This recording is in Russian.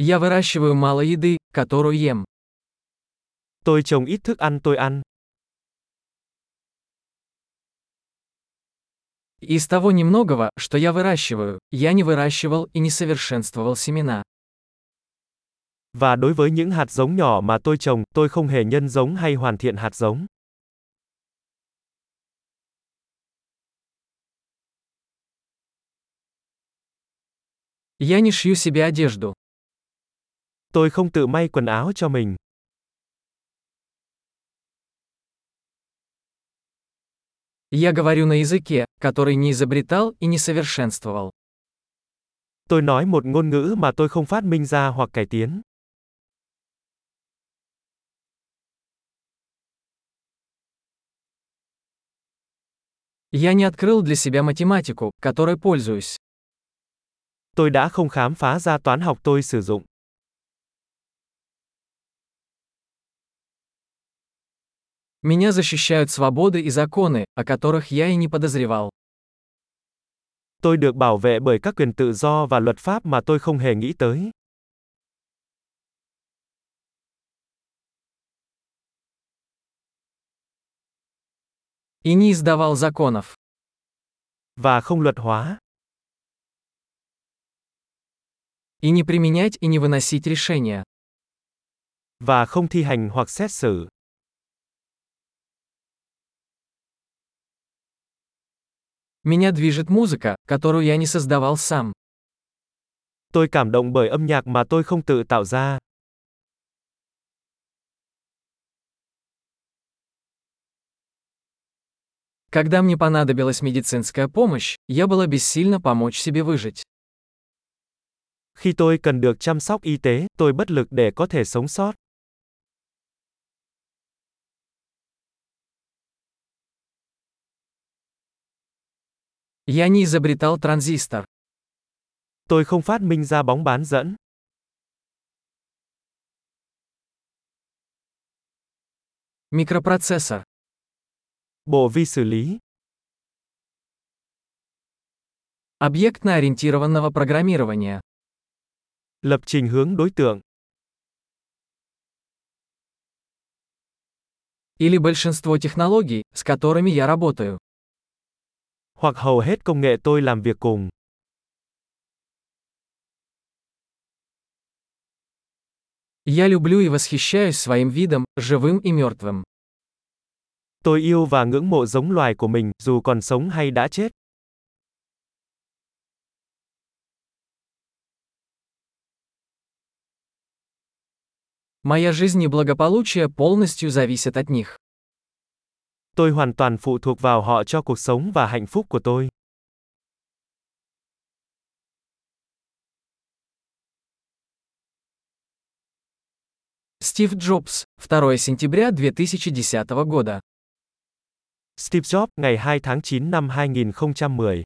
Я выращиваю мало еды, которую ем. Tôi trồng ít thức ăn tôi ăn. Из того немногого, что я выращиваю, я не выращивал и не совершенствовал семена. Và đối với những hạt giống nhỏ mà tôi trồng, tôi không hề nhân giống hay hoàn thiện hạt giống. Я не шью себе одежду. Tôi không tự may quần áo cho mình. Я говорю на языке, который не изобретал и не совершенствовал. Tôi nói một ngôn ngữ mà tôi không phát minh ra hoặc cải tiến. Я не открыл для себя математику, которой пользуюсь. Tôi đã không khám phá ra toán học tôi sử dụng. Меня защищают свободы и законы, о которых я и не подозревал. Tôi được bảo vệ bởi các quyền tự do và luật pháp mà tôi không hề nghĩ tới. И не издавал законов. Và không luật hóa. И не применять и не выносить решения. Và không thi hành hoặc xét xử. Меня движет музыка, которую я не создавал сам. Tôi cảm động bởi âm nhạc mà tôi không tự tạo ra. Когда мне понадобилась медицинская помощь, я была бессильна помочь себе выжить. Khi tôi cần được chăm sóc y tế, tôi bất lực để có thể sống sót. Я не изобретал транзистор. Tôi không phát minh ra bóng bán dẫn. Микропроцессор. Bộ vi xử lý. Объектно-ориентированного программирования. Lập trình hướng đối tượng. Или большинство технологий, с которыми я работаю. Hoặc hầu hết công nghệ tôi làm việc cùng. Я люблю и восхищаюсь своим видом, живым и мертвым. Tôi yêu và ngưỡng mộ giống loài của mình, dù còn sống hay đã chết. Моя жизнь и благополучие полностью зависят от них. Tôi hoàn toàn phụ thuộc vào họ cho cuộc sống và hạnh phúc của tôi. Стив Джобс, 2 сентября 2010 года. Steve Jobs, ngày 2 tháng 9 năm 2010